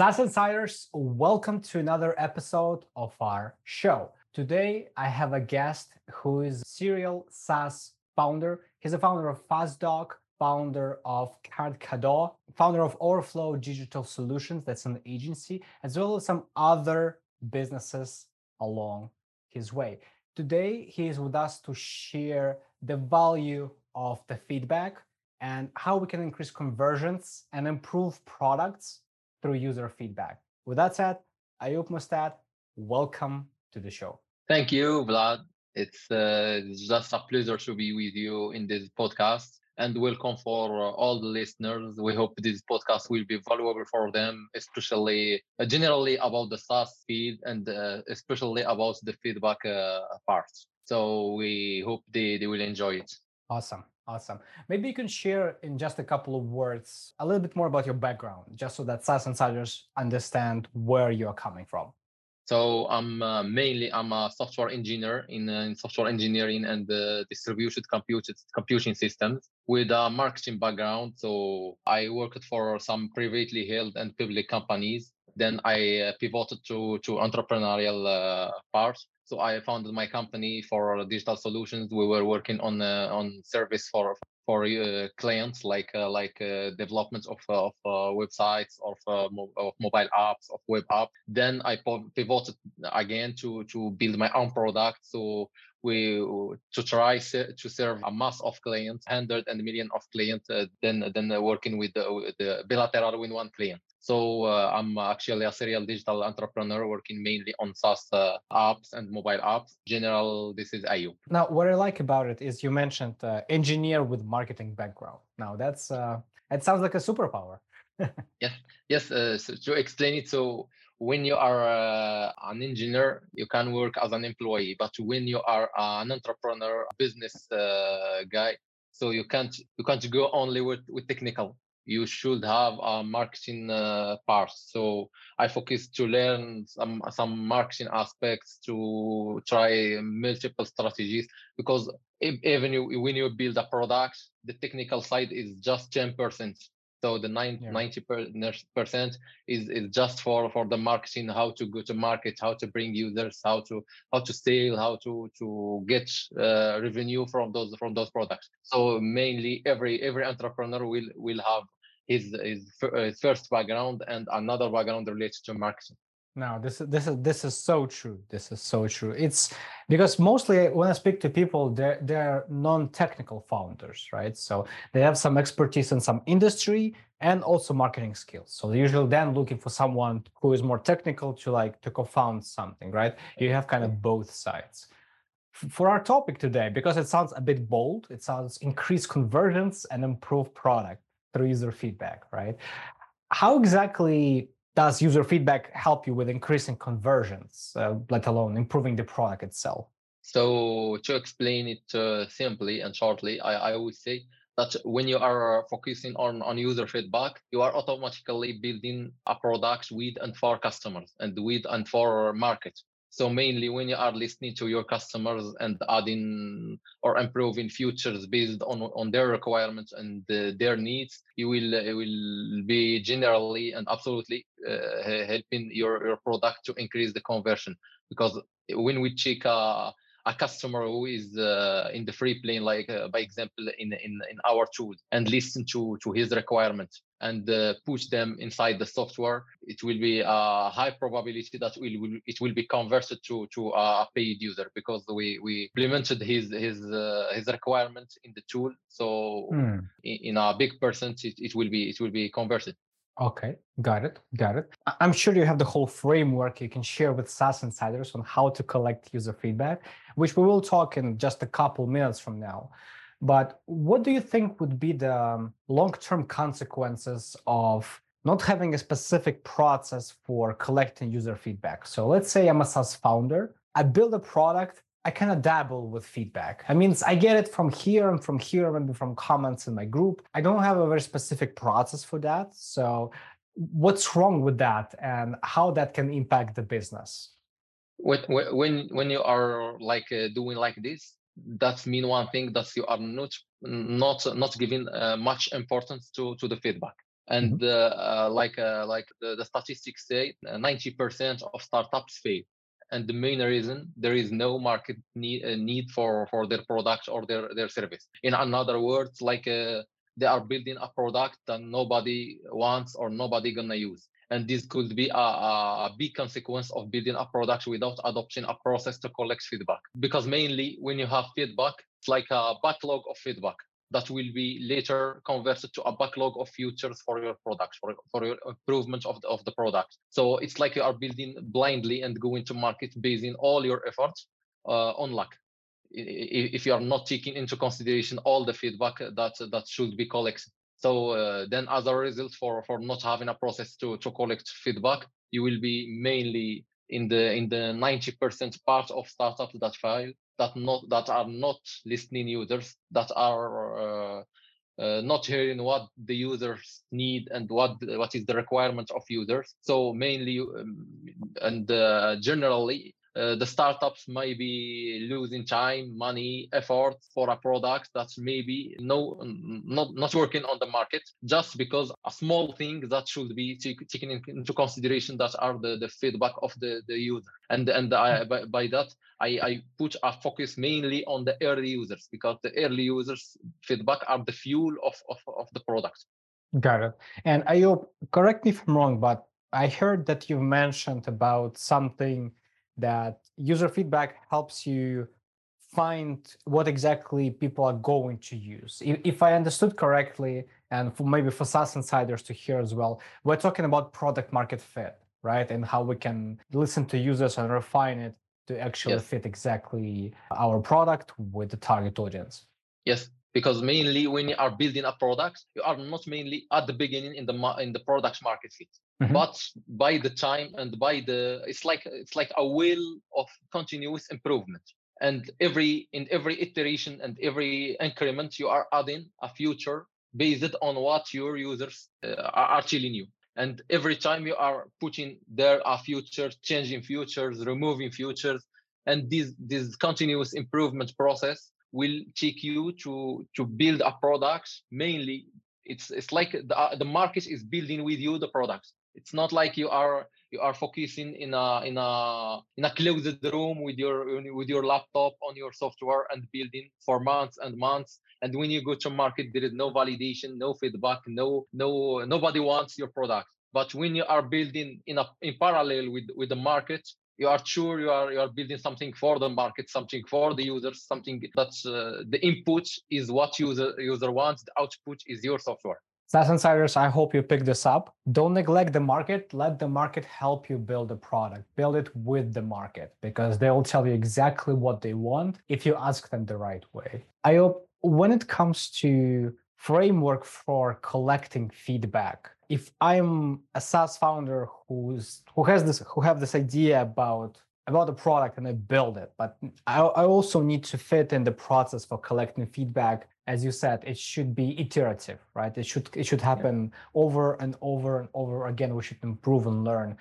SaaS Insiders, welcome to another episode of our show. Today, I have a guest who is serial SaaS founder. He's a founder of Fastdok, founder of Card Cadeau, founder of Overflow Digital Solutions, that's an agency, as well as some other businesses along his way. Today, he is with us to share the value of the feedback and how we can increase conversions and improve products through user feedback. With that said, Ayoub Moustaid, welcome to the show. Thank you, Vlad. It's, uh, just a pleasure to be with you in this podcast and welcome for uh, all the listeners. We hope this podcast will be valuable for them, especially uh, generally about the SaaS feed and uh, especially about the feedback uh, part. So we hope they, they will enjoy it. Awesome. Awesome. Maybe you can share in just a couple of words a little bit more about your background, just so that SaaS insiders understand where you're coming from. So I'm uh, mainly I'm a software engineer in, uh, in software engineering and uh, distributed computed computing systems with a marketing background. So I worked for some privately held and public companies. Then I uh, pivoted to to entrepreneurial uh, part. So I founded my company for digital solutions. We were working on uh, on service for for uh, clients like like development of of websites of, mo- of mobile apps of web app. Then I pivoted again to to build my own product. So we to try to serve a mass of clients, hundred and million of clients, uh, then then working with the, the bilateral with one client. So uh, I'm actually a serial digital entrepreneur working mainly on SaaS uh, apps and mobile apps. General, this is Ayoub. Now, what I like about it is you mentioned uh, engineer with marketing background. Now, that's uh, it sounds like a superpower. yes, yes. Uh, so to explain it, so when you are uh, an engineer, you can work as an employee. But when you are an entrepreneur, a business guy, so you can't you can't go only with, with technical you should have a marketing uh, part. So I focus to learn some some marketing aspects to try multiple strategies because even you, when you build a product, the technical side is just ten percent. So the 90 yeah. percent is, is just for, for the marketing, how to go to market, how to bring users, how to how to sell, how to to get uh, revenue from those from those products. So mainly every every entrepreneur will will have his, his, his first background and another background related to marketing. No, this is this is this is so true. This is so true. It's because mostly when I speak to people, they're they're non-technical founders, right? So they have some expertise in some industry and also marketing skills. So they're usually then looking for someone who is more technical to like to co-found something, right? You have kind of both sides. For our topic today, because it sounds a bit bold, it sounds increase conversions and improve product through user feedback, right? How exactly does user feedback help you with increasing conversions, uh, let alone improving the product itself? So to explain it uh, simply and shortly, I, I say that when you are focusing on, on user feedback, you are automatically building a product with and for customers and with and for market. So mainly when you are listening to your customers and adding or improving features based on, on their requirements and uh, their needs, you will uh, will be generally and absolutely uh, helping your, your product to increase the conversion. Because when we check a, a customer who is uh, in the free plane, like uh, by example in, in in our tool, and listen to to his requirements and uh, push them inside the software, it will be a high probability that will, will it will be converted to to a paid user because we we implemented his his uh, his requirements in the tool. So hmm. in, in, a big percent, it, it will be it will be converted. Okay, got it, got it. I'm sure you have the whole framework you can share with SaaS insiders on how to collect user feedback, which we will talk in just a couple minutes from now. But what do you think would be the um, long-term consequences of not having a specific process for collecting user feedback? So let's say I'm a SaaS founder, I build a product, I kind of dabble with feedback. I mean, I get it from here and from here, maybe from comments in my group. I don't have a very specific process for that. So, what's wrong with that, and how that can impact the business? When when when you are like uh, doing like this, that mean one thing that you are not not not giving uh, much importance to to the feedback and Mhm. uh, uh, like uh, like the, the statistics say, uh, ninety percent of startups fail, and the main reason there is no market need uh, need for for their product or their their service. In another words, like uh, they are building a product that nobody wants or nobody gonna use. And this could be a, a, big consequence of building a product without adopting a process to collect feedback. Because mainly when you have feedback it's like a backlog of feedback that will be later converted to a backlog of features for your product for, for your improvement of the, of the product so it's like you are building blindly and going to market basing all your efforts uh, on luck. If you are not taking into consideration all the feedback that that should be collected. So uh, then as a result for, for not having a process to, to collect feedback, you will be mainly in the in the 90% part of startups that fail, that not that are not listening users, that are uh, uh, not hearing what the users need and what what is the requirement of users. So mainly um, and uh, generally uh, the startups may be losing time, money, effort for a product that's maybe no not not working on the market just because a small thing that should be taken into consideration that are the, the feedback of the, the user. And and I, by, by that I, I put a focus mainly on the early users because the early users feedback are the fuel of, of, of the product. Got it. And Ayoub, correct me if I'm wrong, but I heard that you mentioned about something that user feedback helps you find what exactly people are going to use. If, if I understood correctly, and for maybe for SaaS insiders to hear as well, we're talking about product market fit, right? And how we can listen to users and refine it to actually yes. fit exactly our product with the target audience. Yes, because mainly when you are building a product, you are not mainly at the beginning in the in the product market fit. Mm-hmm. But by the time and by the it's like it's like a wheel of continuous improvement. And every in every iteration and every increment, you are adding a feature based on what your users uh, are telling you. And every time you are putting there a feature, changing futures, removing futures, and this this continuous improvement process will take you to to build a product mainly it's it's like the, the market is building with you the products it's not like you are you are focusing in a in a in a closed room with your with your laptop on your software and building for months and months. And when you go to market there is no validation no feedback no no nobody wants your product. But when you are building in a in parallel with with the market you are sure you are you are building something for the market something for the users something that's uh, the input is what user user wants the output is your software SaaS insiders, I hope you pick this up. Don't neglect the market. Let the market help you build a product. Build it with the market because they will tell you exactly what they want if you ask them the right way. I hope when it comes to framework for collecting feedback, if I'm a SaaS founder who's who has this who have this idea about about the product and I build it, but I, I also need to fit in the process for collecting feedback as you said, it should be iterative, right? It should it should happen yeah. over and over and over again. We should improve and learn.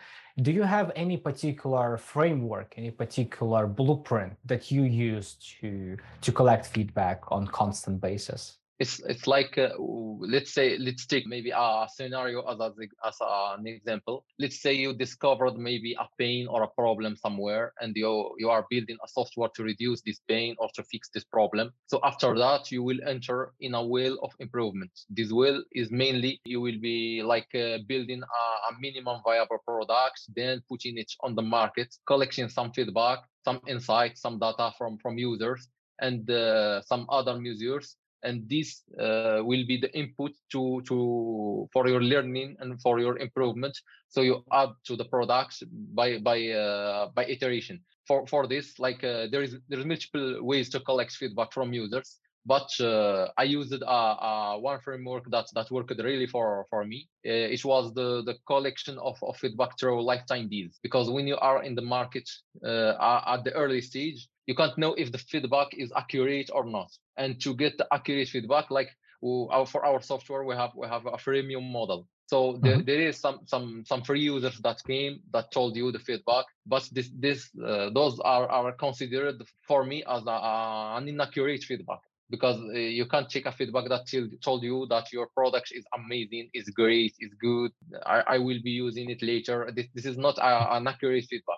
Do you have any particular framework, any particular blueprint that you use to to collect feedback on constant basis? It's it's like uh, let's say let's take maybe a scenario as as an example. Let's say you discovered maybe a pain or a problem somewhere and you you are building a software to reduce this pain or to fix this problem. So after that you will enter in a wheel of improvement this wheel is mainly you will be like uh, building a, a minimum viable product then putting it on the market collecting some feedback some insights some data from from users and uh, some other users and this uh, will be the input to to for your learning and for your improvement. So you add to the products by by uh, by iteration. For for this like uh, there is there's multiple ways to collect feedback from users but uh, I used a, a, one framework that that worked really for for me. Uh, it was the the collection of, of feedback through lifetime deals because when you are in the market uh, at the early stage, you can't know if the feedback is accurate or not. And to get the accurate feedback, like for our software, we have we have a freemium model. So mm-hmm. there is some some some free users that came that told you the feedback, but this this uh, those are are considered for me as a, an inaccurate feedback because uh, you can't take a feedback that told you that your product is amazing, is great, is good. I, I will be using it later. This, this is not a, an accurate feedback.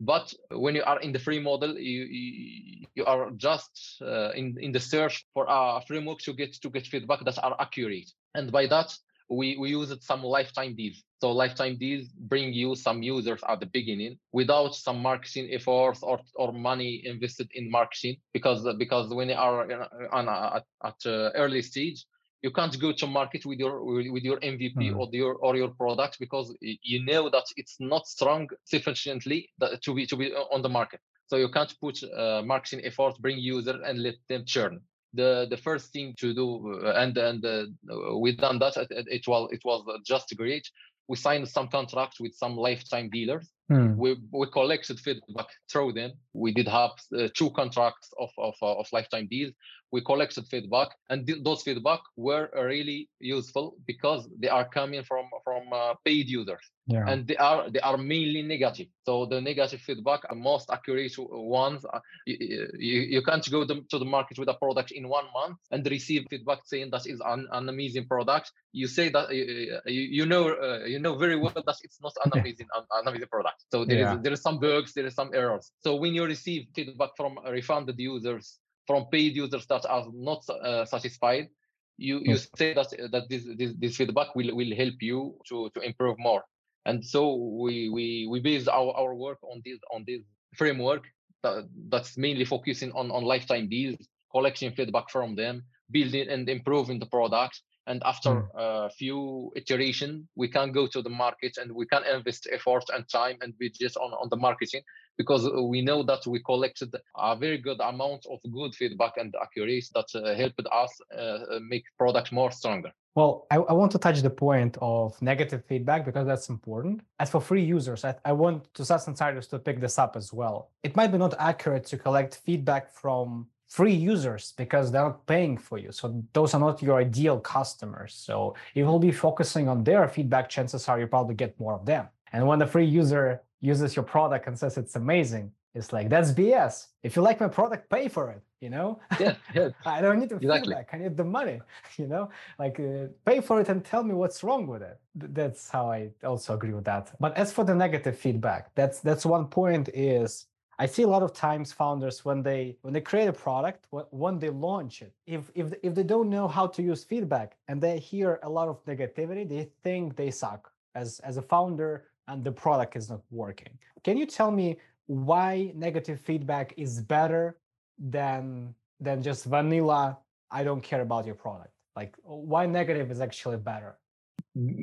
But when you are in the free model, you you, you are just uh, in in the search for a framework to get to get feedback that are accurate. And by that, we we used some lifetime deals. So lifetime deals bring you some users at the beginning without some marketing efforts or, or money invested in marketing because because when you are on a, at, at uh, early stage you can't go to market with your with your MVP mm. or your or your product because you know that it's not strong sufficiently to be to be on the market. So you can't put uh, marketing efforts, bring users, and let them churn. The the first thing to do, uh, and and uh, we done that. It, it was it was just great. We signed some contracts with some lifetime dealers. Mm. We we collected feedback through them. We did have uh, two contracts of of, of lifetime deals we collected feedback and th- those feedback were really useful because they are coming from from uh, paid users yeah. and they are they are mainly negative so the negative feedback are most accurate ones uh, you, you, you, can't go to the market with a product in one month and receive feedback saying that is an, an amazing product you say that you, you know uh, you know very well that it's not an amazing an, an amazing product so there yeah. is there is some bugs there is some errors so when you receive feedback from refunded users from paid users that are not uh, satisfied, you you hmm. say that that this, this this feedback will will help you to to improve more. And so we we we base our, our work on this on this framework that, that's mainly focusing on on lifetime deals, collecting feedback from them, building and improving the product, and after mm. a few iteration we can go to the market and we can invest effort and time and budget on, on the marketing because we know that we collected a very good amount of good feedback and accuracy that uh, helped us uh, make product more stronger well, I, I, want to touch the point of negative feedback because that's important. As for free users, I, I want to SaaS Insiders to pick this up as well. It might be not accurate to collect feedback from free users because they're not paying for you. So those are not your ideal customers. So if you'll be focusing on their feedback, chances are you probably get more of them. And when the free user uses your product and says it's amazing, it's like that's BS. If you like my product, pay for it. You know, yeah, yeah. I don't need the exactly. feedback. I need the money. You know, like uh, pay for it and tell me what's wrong with it. That's how I also agree with that. But as for the negative feedback, that's that's one point. Is I see a lot of times founders when they when they create a product, when they launch it, if if if they don't know how to use feedback and they hear a lot of negativity, they think they suck as as a founder and the product is not working. Can you tell me why negative feedback is better than than just vanilla I don't care about your product? Like why negative is actually better?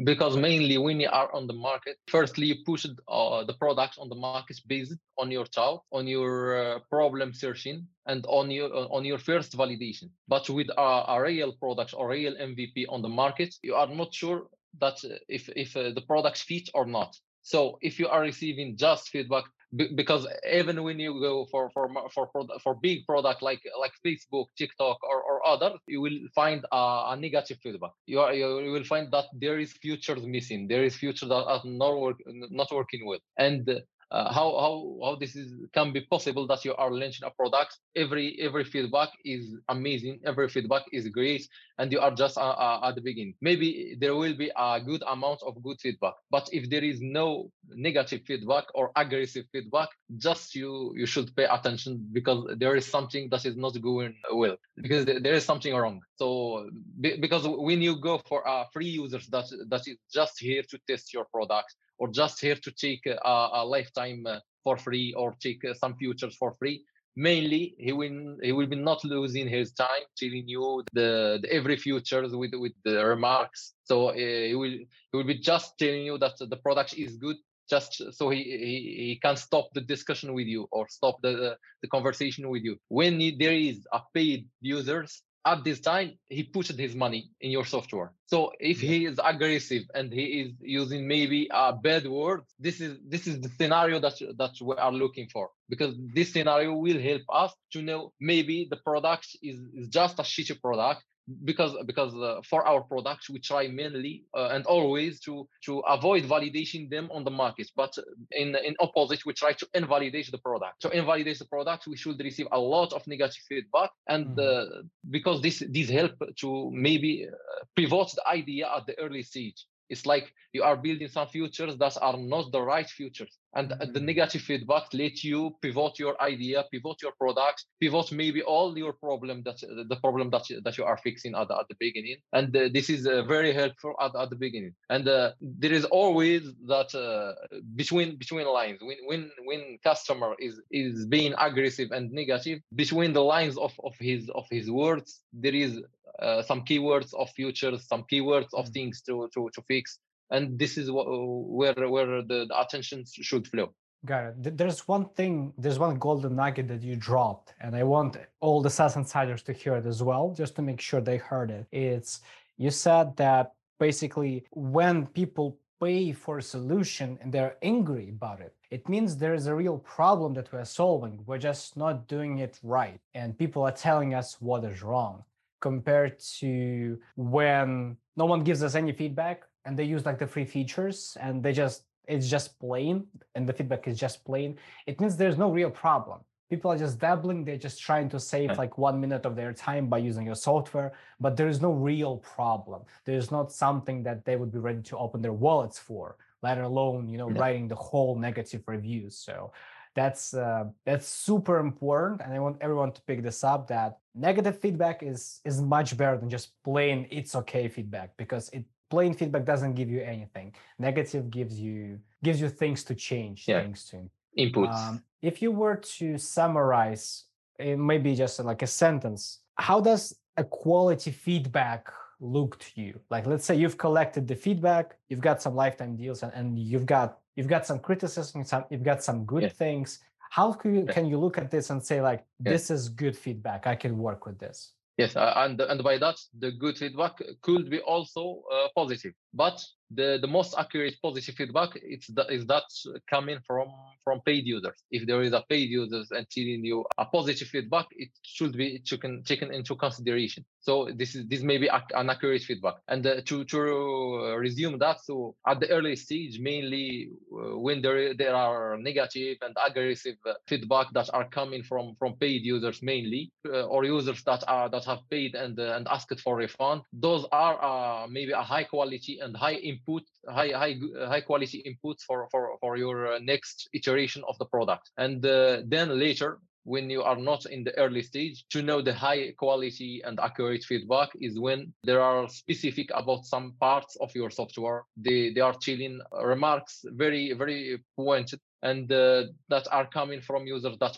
Because mainly when you are on the market firstly you push uh, the products on the market based on your thought on your uh, problem searching and on your uh, on your first validation. But with a, a, real product or real mvp on the market you are not sure that uh, if if uh, the products fit or not. So if you are receiving just feedback because even when you go for for for for big product like like Facebook, TikTok, or, or other, you will find a, a negative feedback. You are you will find that there is futures missing. There is futures that are not work, not working well, and uh, how how how this is can be possible that you are launching a product every every feedback is amazing every feedback is great and you are just uh, uh, at the beginning. Maybe there will be a good amount of good feedback but if there is no negative feedback or aggressive feedback just you you should pay attention because there is something that is not going well because there is something wrong. So because when you go for uh, free users that that is just here to test your product or just here to take a, a lifetime uh, for free or take uh, some futures for free. Mainly he will he will be not losing his time telling you the, the every futures with with the remarks. So uh, he will he will be just telling you that the product is good just so he, he, he can stop the discussion with you or stop the the conversation with you. When there is a paid users at this time he pushed his money in your software. So if he is aggressive and he is using maybe a bad word this is this is the scenario that that we are looking for. Because this scenario will help us to know maybe the product is, is just a shitty product because because uh, for our products we try mainly uh, and always to to avoid validating them on the market but in in opposite we try to invalidate the product. To invalidate the product we should receive a lot of negative feedback and mm-hmm. because this this help to maybe pivot the idea at the early stage it's like you are building some futures that are not the right futures. And mm-hmm. the negative feedback let you pivot your idea pivot your product pivot maybe all your problem that the problem that, that you are fixing at the, at the beginning. And uh, this is uh, very helpful at, at the beginning. And uh, there is always that uh, between between lines. When when when customer is is being aggressive and negative between the lines of of his of his words there is uh, some keywords of futures, some keywords of mm. things to, to, to fix. And this is what, where, where the, the attention should flow. Got it. There's one thing, there's one golden nugget that you dropped, and I want all the SaaS insiders to hear it as well, just to make sure they heard it. It's you said that basically when people pay for a solution and they're angry about it, it means there is a real problem that we're solving. We're just not doing it right. And people are telling us what is wrong compared to when no one gives us any feedback and they use like the free features and they just it's just plain and the feedback is just plain it means there's no real problem. People are just dabbling they're just trying to save like one minute of their time by using your software but there is no real problem. There's not something that they would be ready to open their wallets for let alone you know yeah. writing the whole negative reviews. So that's uh, that's super important and i want everyone to pick this up that negative feedback is is much better than just plain it's okay feedback because it plain feedback doesn't give you anything. Negative gives you gives you things to change yeah. things to inputs. um, if you were to summarize maybe just like a sentence how does a quality feedback look to you? Like let's say you've collected the feedback you've got some lifetime deals and, and you've got you've got some criticism some you've got some good yeah. things. How can you, can you look at this and say like yeah. this is good feedback. I can work with this yes and and by that the good feedback could be also uh, positive but the, the most accurate positive feedback it's the, is that coming from from paid users. If there is a paid users and telling you a positive feedback, it should be taken taken into consideration. So this is this may be an accurate feedback. And uh, to to resume that, so at the early stage, mainly uh, when there there are negative and aggressive uh, feedback that are coming from from paid users mainly, uh, or users that are that have paid and uh, and asked for refund, those are uh, maybe a high quality and high input, high high high quality inputs for for for your uh, next iteration of the product. And uh, then later when you are not in the early stage to know the high quality and accurate feedback is when there are specific about some parts of your software they they are chilling remarks very very pointed and uh, that are coming from users that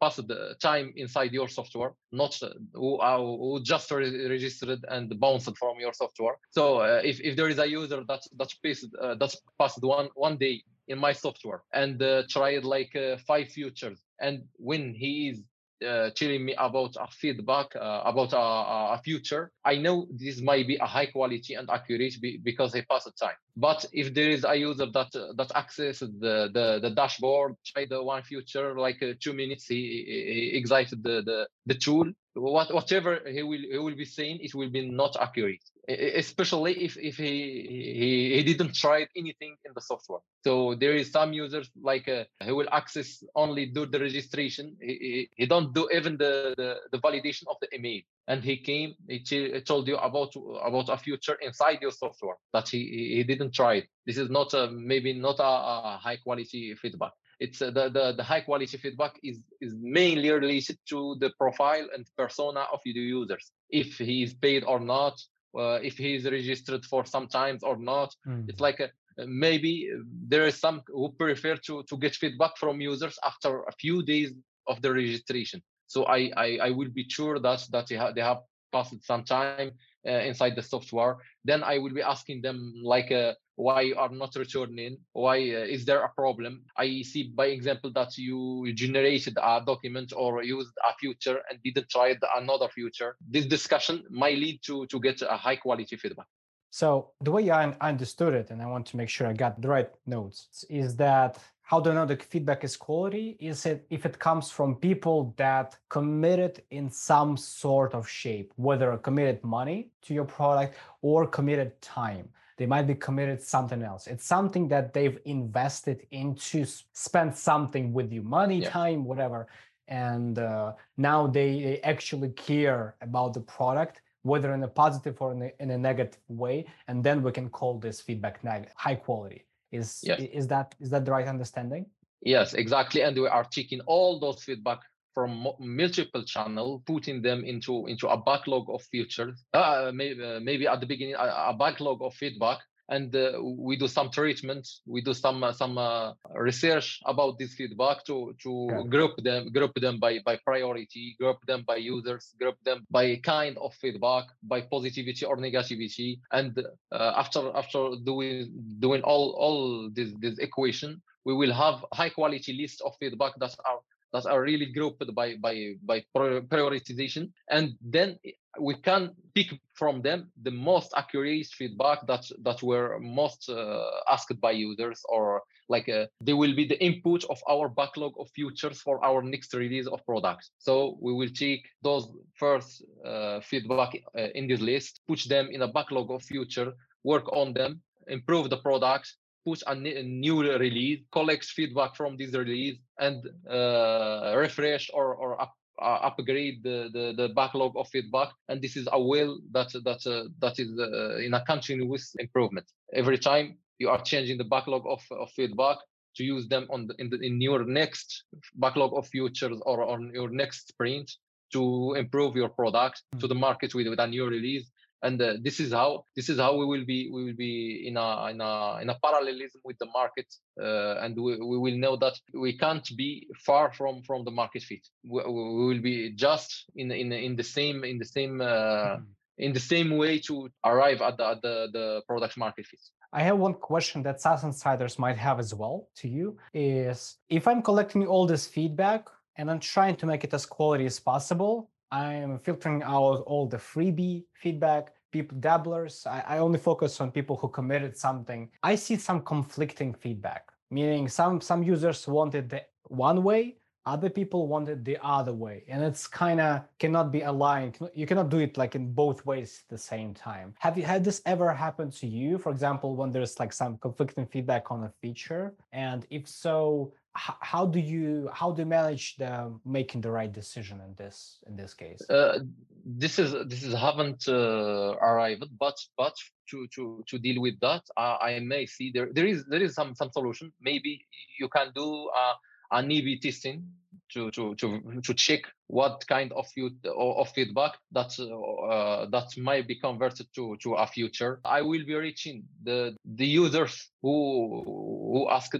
pass the time inside your software, not uh, who, are, who just re- registered and bounced from your software. So uh, if, if there is a user that that passed uh, that passed one one day in my software and uh, tried like uh, five features and when he is uh, telling me about a feedback uh, about a, a, future i know this might be a high quality and accurate be, because he passed the time. But if there is a user that uh, that accesses the, the the dashboard try the one future like uh, two minutes he, he exited the, the the tool what whatever he will he will be saying it will be not accurate. Especially if if he he, he didn't try anything in the software. So there is some users like uh, he will access only do the registration. He, he, he don't do even the, the, the validation of the email. And he came he told you about about a future inside your software that he he didn't try it. This is not a, maybe not a, a high quality feedback it's uh, the, the, the high quality feedback is is mainly related to the profile and persona of the users if he is paid or not uh, if he is registered for some times or not. Mm. It's like a, maybe there is some who prefer to to get feedback from users after a few days of the registration. So I I, I will be sure that that they have, they have passed some time uh, inside the software. Then I will be asking them like uh, why you are not returning why uh, is there a problem i see by example that you generated a document or used a future and didn't try another future this discussion might lead to to get a high quality feedback so the way i understood it and i want to make sure i got the right notes is that how do I know the feedback is quality? Is it if it comes from people that committed in some sort of shape, whether committed money to your product or committed time? They might be committed something else. It's something that they've invested into, spend something with you, money, yeah. time, whatever. And uh, now they, they actually care about the product whether in a positive or in a, in a negative way and then we can call this feedback high quality is yes. is that is that the right understanding yes exactly and we are taking all those feedback from multiple channel putting them into into a backlog of features uh, maybe, uh, maybe at the beginning a, a backlog of feedback and uh, we do some treatment we do some uh, some uh, research about this feedback to to yeah. group them group them by by priority group them by users group them by kind of feedback by positivity or negativity and uh, after after doing doing all all this this equation we will have high quality list of feedback that are that are really grouped by by by prioritization. And then we can pick from them the most accurate feedback that that were most uh, asked by users or like uh, they will be the input of our backlog of futures for our next release of products. So we will take those first uh, feedback uh, in this list push them in a backlog of future work on them improve the products push a, new release, collect feedback from this release, and uh, refresh or, or up, uh, upgrade the, the, the, backlog of feedback. And this is a will that that uh, that is uh, in a continuous improvement. Every time you are changing the backlog of, of feedback to use them on the, in, the, in your next backlog of futures or on your next sprint to improve your product mm-hmm. to the market with, with a new release and uh, this is how this is how we will be we will be in a in a in a parallelism with the market uh, and we, we will know that we can't be far from from the market fit we, we will be just in in in the same in the same uh, mm-hmm. in the same way to arrive at the, at the the product market fit I have one question that SaaS insiders might have as well to you is if I'm collecting all this feedback and I'm trying to make it as quality as possible, I'm filtering out all the freebie feedback, people dabblers. I, I, only focus on people who committed something. I see some conflicting feedback, meaning some some users wanted the one way, other people wanted the other way, and it's kind of cannot be aligned. You cannot do it like in both ways at the same time. Have you had this ever happen to you? For example, when there's like some conflicting feedback on a feature, and if so, how do you how do you manage the making the right decision in this in this case uh, this is this is haven't uh, arrived but but to to to deal with that uh, i may see there there is there is some some solution maybe you can do uh, an A/B testing to to to to check what kind of you of feedback that uh, that might be converted to to a future. I will be reaching the the users who who ask.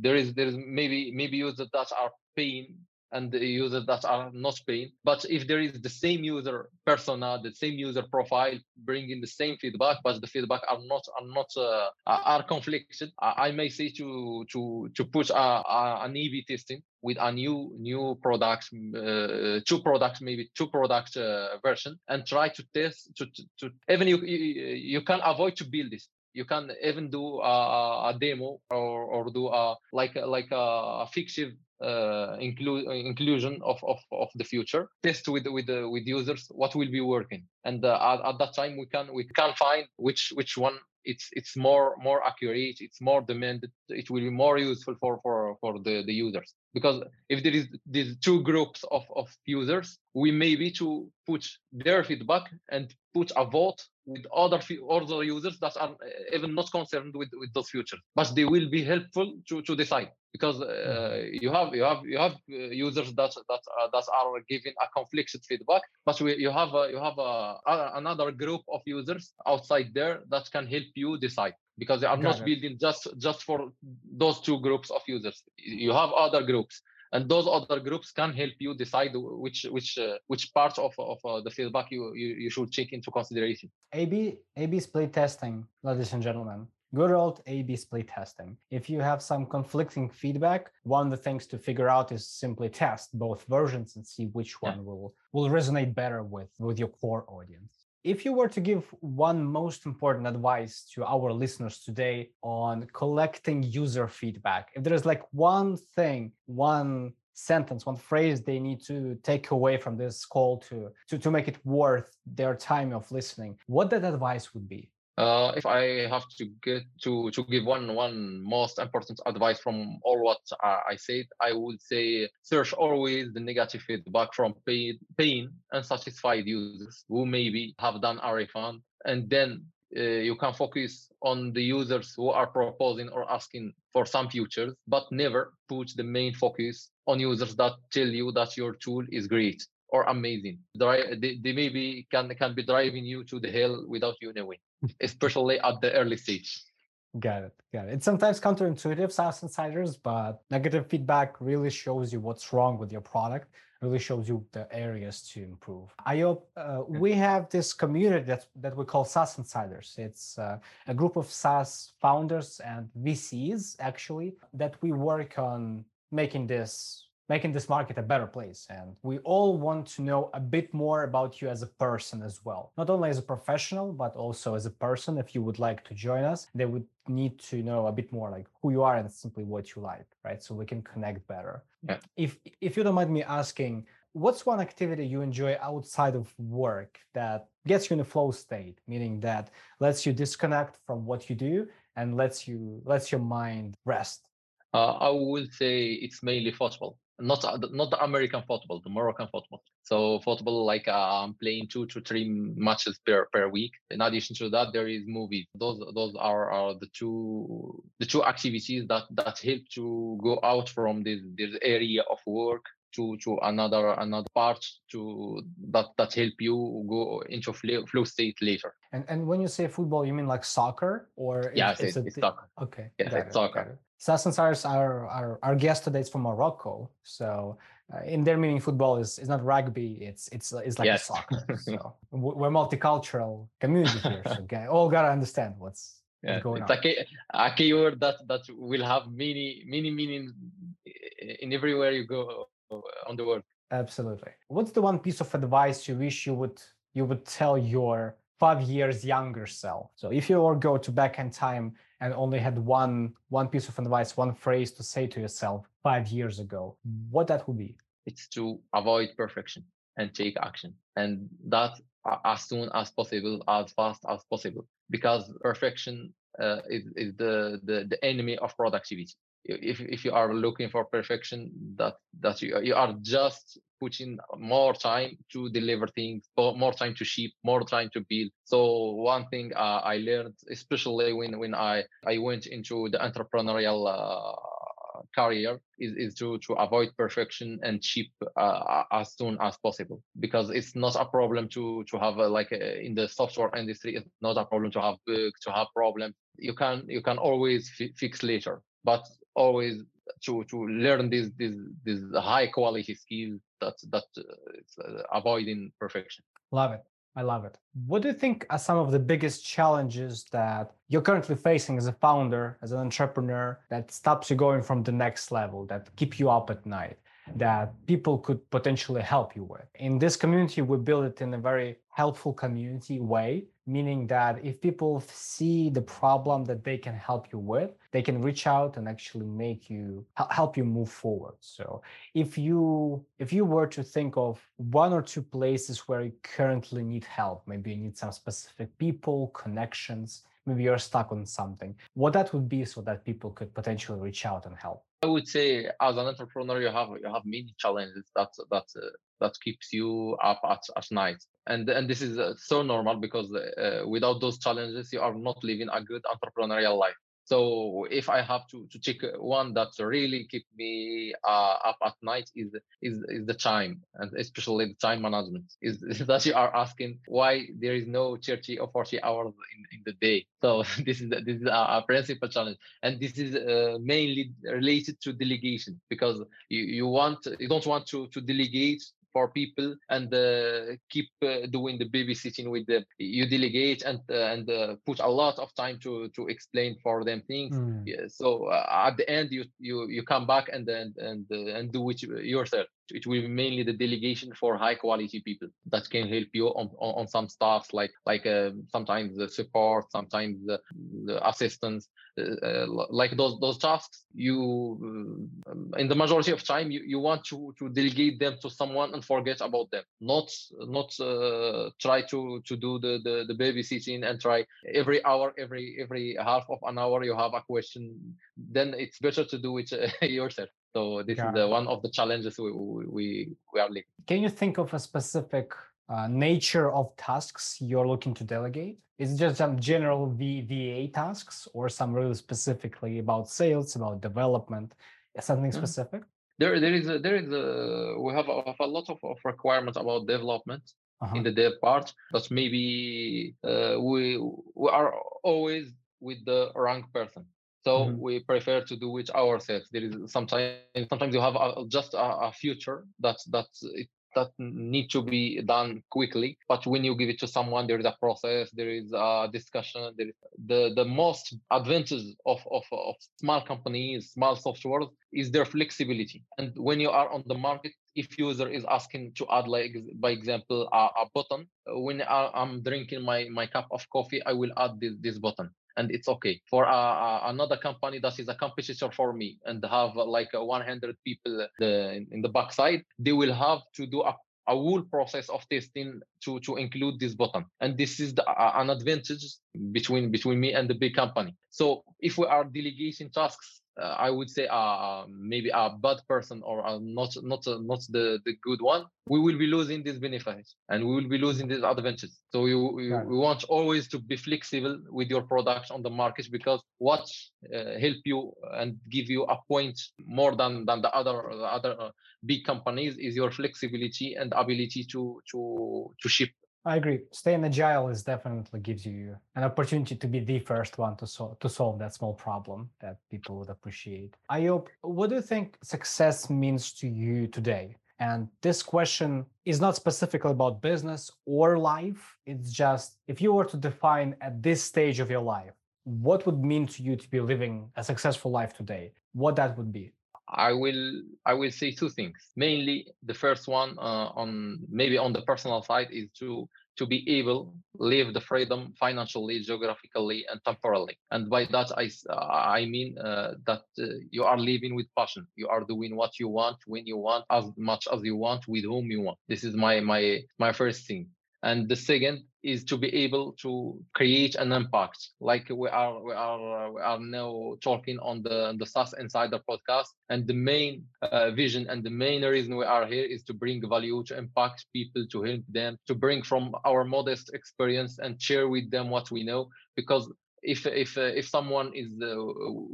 There is there is maybe maybe users that are paying and the users that are not paying. But if there is the same user persona, the same user profile, bringing the same feedback, but the feedback are not are not uh, are conflicted, I may say to to to push a, a, an A/B testing with a new new product, uh, two products, maybe two product uh, version, and try to test to to, to even you you can avoid to build this you can even do a, a demo or, or do a like like a fictive uh, inclusion of, of, of the future. Test with with uh, with users what will be working. And uh, at, at that time we can we can find which which one it's it's more more accurate it's more demanded it will be more useful for for for the the users. Because if there is these two groups of of users we may be to put their feedback and put a vote with other other users that are uh, even not concerned with with those futures. But they will be helpful to to decide because uh, you have you have you have uh, users that that uh, that are giving a conflicted feedback but we, you have you have another group of users outside there that can help you decide because they are Got not it. building just just for those two groups of users. You have other groups and those other groups can help you decide which which uh, which parts of, of uh, the feedback you, you you should take into consideration ab ab split testing ladies and gentlemen good old A-B split testing. If you have some conflicting feedback, one of the things to figure out is simply test both versions and see which one yeah. will will resonate better with with your core audience. If you were to give one most important advice to our listeners today on collecting user feedback, if there's like one thing, one sentence, one phrase they need to take away from this call to, to, to make it worth their time of listening, what that advice would be? Uh, if I have to get to to give one one most important advice from all what I said, I would say search always the negative feedback from paid, paying unsatisfied users who maybe have done refund, and then uh, you can focus on the users who are proposing or asking for some features, but never put the main focus on users that tell you that your tool is great or amazing. They, they maybe can can be driving you to the hell without you knowing especially at the early stage. Got it. Got it. It's sometimes counterintuitive, SaaS insiders, but negative feedback really shows you what's wrong with your product, really shows you the areas to improve. Ayoub, uh, we have this community that, that we call SaaS insiders. It's uh, a group of SaaS founders and VCs, actually, that we work on making this making this market a better place. And we all want to know a bit more about you as a person as well. Not only as a professional, but also as a person. If you would like to join us, they would need to know a bit more like who you are and simply what you like, right? So we can connect better. Yeah. If if you don't mind me asking, what's one activity you enjoy outside of work that gets you in a flow state, meaning that lets you disconnect from what you do and lets you lets your mind rest? Uh, I would say it's mainly football not uh, not the American football, the Moroccan football. So football, like I'm playing two to three matches per, per week. In addition to that, there is movies. Those those are, are the two the two activities that that help to go out from this this area of work to to another another part to that that help you go into flow, flow state later. And and when you say football, you mean like soccer or yeah, it's, it's, a, it's soccer. Okay, yeah, it's soccer. SaaS insiders are our, our guest today is from Morocco. So uh, in their meaning, football is, is not rugby. It's it's it's like yes. soccer. So we're multicultural community here. So okay, all gotta understand what's, yeah, it's on. It's a, a keyword that that will have many many meanings in everywhere you go on the world. Absolutely. What's the one piece of advice you wish you would you would tell your five years younger self? So if you were go to back in time and only had one one piece of advice, one phrase to say to yourself five years ago, what that would be? It's to avoid perfection and take action, and that as soon as possible, as fast as possible, because perfection uh, is, is the, the the enemy of productivity if if you are looking for perfection that that you, you are just putting more time to deliver things more time to ship more time to build. So one thing uh, i learned especially when when i i went into the entrepreneurial uh, career is, is to to avoid perfection and ship uh, as soon as possible. Because it's not a problem to to have a, like a, in the software industry it's not a problem to have bugs to have problems you can you can always fi- fix later. But always to to learn these these these high quality skills that that uh, uh, avoiding perfection. Love it. I love it. What do you think are some of the biggest challenges that you're currently facing as a founder as an entrepreneur that stops you going from the next level that keep you up at night that people could potentially help you with. In this community, we build it in a very helpful community way, meaning that if people see the problem that they can help you with, they can reach out and actually make you help you move forward. So if you if you were to think of one or two places where you currently need help, maybe you need some specific people, connections, maybe you're stuck on something, what that would be so that people could potentially reach out and help? I would say as an entrepreneur, you have you have many challenges that that uh, that keeps you up at, at night, and and this is uh, so normal because uh, without those challenges, you are not living a good entrepreneurial life. So if I have to to check one that really keep me uh, up at night is is is the time and especially the time management. Is, is that you are asking why there is no 30 or 40 hours in, in the day. So this is this is a, principal challenge, and this is uh, mainly related to delegation because you, you want you don't want to to delegate for people and uh, keep uh, doing the babysitting with them. You delegate and uh, and uh, put a lot of time to to explain for them things. Mm. Yeah, so uh, at the end, you you you come back and and and uh, and do it yourself. It will be mainly the delegation for high quality people that can help you on, on, on some stuff like like uh, sometimes the support, sometimes the, the assistance, uh, uh like those those tasks. You uh, in the majority of time you, you want to to delegate them to someone and forget about them. Not not uh, try to to do the, the the babysitting and try every hour every every half of an hour you have a question. Then it's better to do it yourself. So this yeah. is the, one of the challenges we, we, we are living. Can you think of a specific uh, nature of tasks you're looking to delegate? Is it just some general VA tasks or some really specifically about sales, about development, something mm-hmm. specific? There, there is, a, there is, a, we have a, have a lot of, of requirements about development uh-huh. in the dev part, but maybe uh, we we are always with the wrong person. So mm-hmm. we prefer to do it ourselves. There is sometimes sometimes you have a, just a, a future that that it, that need to be done quickly. But when you give it to someone, there is a process, there is a discussion. There is the the most advantage of, of, of small companies, small software is their flexibility. And when you are on the market, if user is asking to add like by example a, a button when I, am drinking my my cup of coffee i will add this, this button and it's okay. For uh, uh, another company that is a competitor for me and have uh, like 100 people the, in the backside they will have to do a a whole process of testing to to include this button. And this is the, uh, an advantage between between me and the big company. So if we are delegating tasks uh, I would say uh, maybe a bad person or not not uh, not the, the good one, we will be losing this benefit and we will be losing these advantages. So you, you we want always to be flexible with your product on the market because what uh, help you and give you a point more than than the other the other uh, big companies is your flexibility and ability to to to ship I agree. Staying agile is definitely gives you an opportunity to be the first one to solve to solve that small problem that people would appreciate. Ayoub, what do you think success means to you today? And this question is not specifically about business or life. It's just if you were to define at this stage of your life, what would mean to you to be living a successful life today? What that would be? I will I will say two things. Mainly, the first one uh, on maybe on the personal side is to to be able live the freedom financially, geographically, and temporally. And by that I I mean uh, that uh, you are living with passion. You are doing what you want when you want, as much as you want, with whom you want. This is my my my first thing and the second is to be able to create an impact. Like we are we are we are now talking on the the SaaS Insider podcast. And the main uh, vision and the main reason we are here is to bring value to impact people to help them to bring from our modest experience and share with them what we know. Because if if uh, if someone is uh,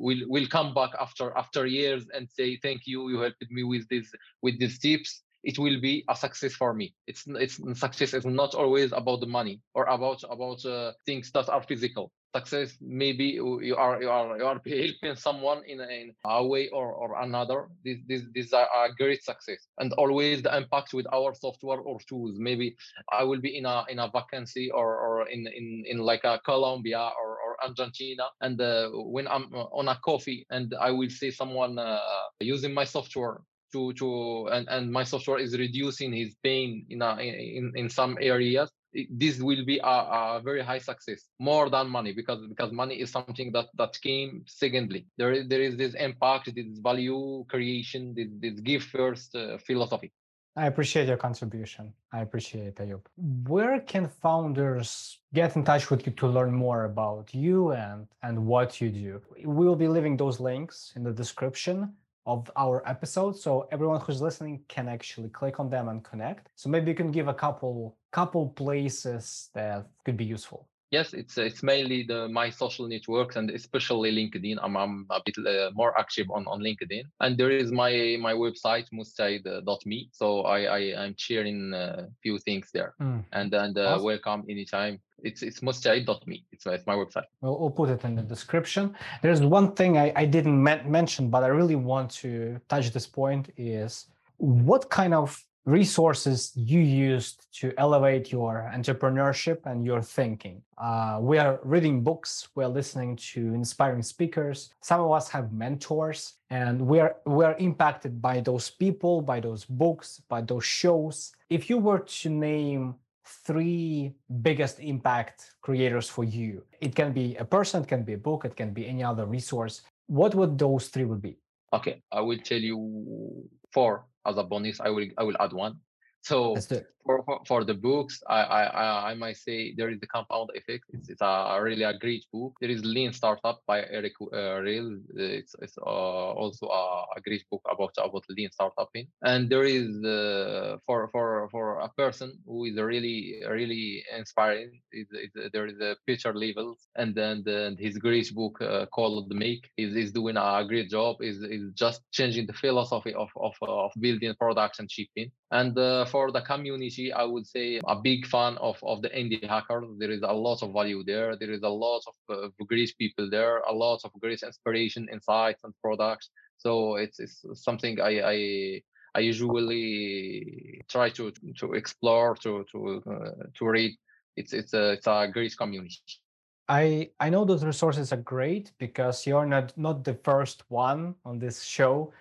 will will come back after after years and say thank you you helped me with this with these tips it will be a success for me. It's it's success is not always about the money or about about uh, things that are physical. Success maybe you are you are you are helping someone in, in a way or, or another. This this this are a great success and always the impact with our software or tools. Maybe I will be in a in a vacancy or or in in in like a Colombia or or Argentina and uh, when I'm on a coffee and I will see someone uh, using my software to to and, and my software is reducing his pain in a, in in some areas this will be a, a, very high success more than money because because money is something that that came secondly there is there is this impact this value creation this, this give first uh, philosophy I appreciate your contribution. I appreciate Ayoub. Where can founders get in touch with you to learn more about you and and what you do? We will be leaving those links in the description of our episode so everyone who's listening can actually click on them and connect. So maybe you can give a couple couple places that could be useful yes it's it's mainly the my social networks and especially linkedin i'm, I'm a bit uh, more active on, on linkedin and there is my my website moustaid.me so i i i'm sharing a few things there mm. and and uh, awesome. welcome anytime it's it's moustaid.me. It's, it's my website. We'll, we'll, put it in the description. There's one thing I, I didn't mention, but I really want to touch this point is what kind of resources you used to elevate your entrepreneurship and your thinking. Uh, we are reading books, we're listening to inspiring speakers. Some of us have mentors, and we are we are impacted by those people, by those books, by those shows. If you were to name three biggest impact creators for you, it can be a person, it can be a book, it can be any other resource. What would those three would be? Okay, I will tell you four as a bonus. I will I will add one. So for, for, the books, I, I I might say there is the compound effect. It's, it's a really a great book. There is Lean Startup by Eric uh, Ries. It's, it's uh, also a, a, great book about about lean startupping. And there is uh, for for for a person who is really really inspiring. Is, is there is a Pieter Levels, and then the, his great book uh, called The Make is is doing a great job. Is is just changing the philosophy of of, of building products and shipping. And uh, for the community I would say a big fan of, of the indie hackers. There is a lot of value there. There is a lot of uh, great people there, a lot of great inspiration, insights, and products. So it's, it's something I, I I usually try to to explore to to uh, to read. It's it's a it's a great community. I I know those resources are great because you're not not the first one on this show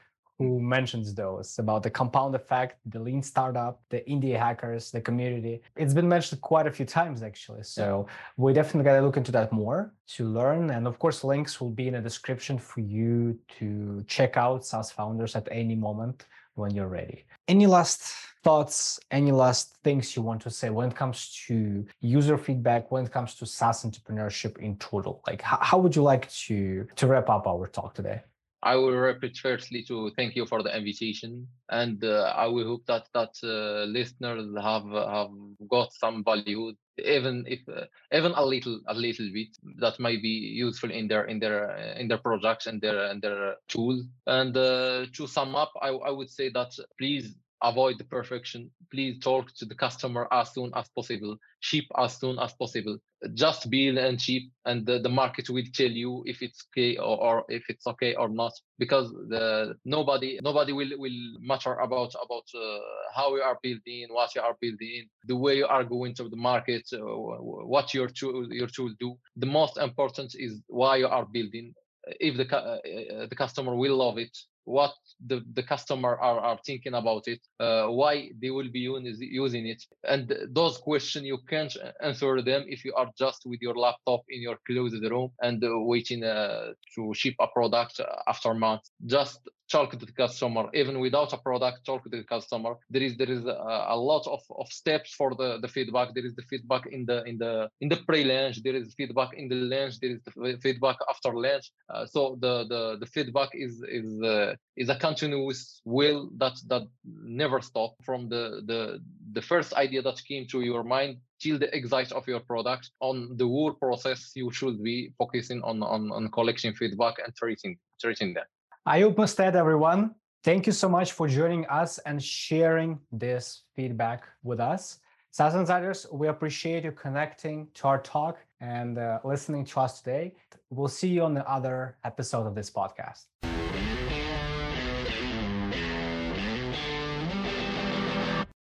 who mentions those about the compound effect, the lean startup, the indie hackers, the community. It's been mentioned quite a few times actually. So we definitely got to look into that more to learn. And of course, links will be in the description for you to check out SaaS founders at any moment when you're ready. Any last thoughts, any last things you want to say when it comes to user feedback, when it comes to SaaS entrepreneurship in total? Like how, how would you like to to wrap up our talk today? I will repeat firstly to thank you for the invitation, and uh, I will hope that that uh, listeners have have got some value, even if uh, even a little a little bit that might be useful in their in their in their projects and their and their tool. And uh, to sum up, I I would say that please avoid the perfection. Please talk to the customer as soon as possible, ship as soon as possible. Just build and ship, and the, the market will tell you if it's okay or, or if it's okay or not. Because the nobody nobody will will matter about about uh, how you are building, what you are building, the way you are going to the market, uh, what your tool your tool do. The most important is why you are building. If the uh, uh, the customer will love it, what the, the customer are, are thinking about it, uh, why they will be using it. And those questions, you can't answer them if you are just with your laptop in your closed room and uh, waiting uh, to ship a product after months. Just talk to the customer even without a product talk to the customer. There is there is a, a, lot of, of steps for the, the feedback. There is the feedback in the in the in the pre-launch. There is feedback in the launch. There is the feedback after launch. Uh, so the, the the feedback is is uh, is a continuous will that that never stop from the the the first idea that came to your mind till the exit of your product. On the whole process you should be focusing on on, on collecting feedback and treating treating them Ayoub Moustaid, everyone. Thank you so much for joining us and sharing this feedback with us. SaaS Insiders, we appreciate you connecting to our talk and uh, listening to us today. We'll see you on the other episode of this podcast.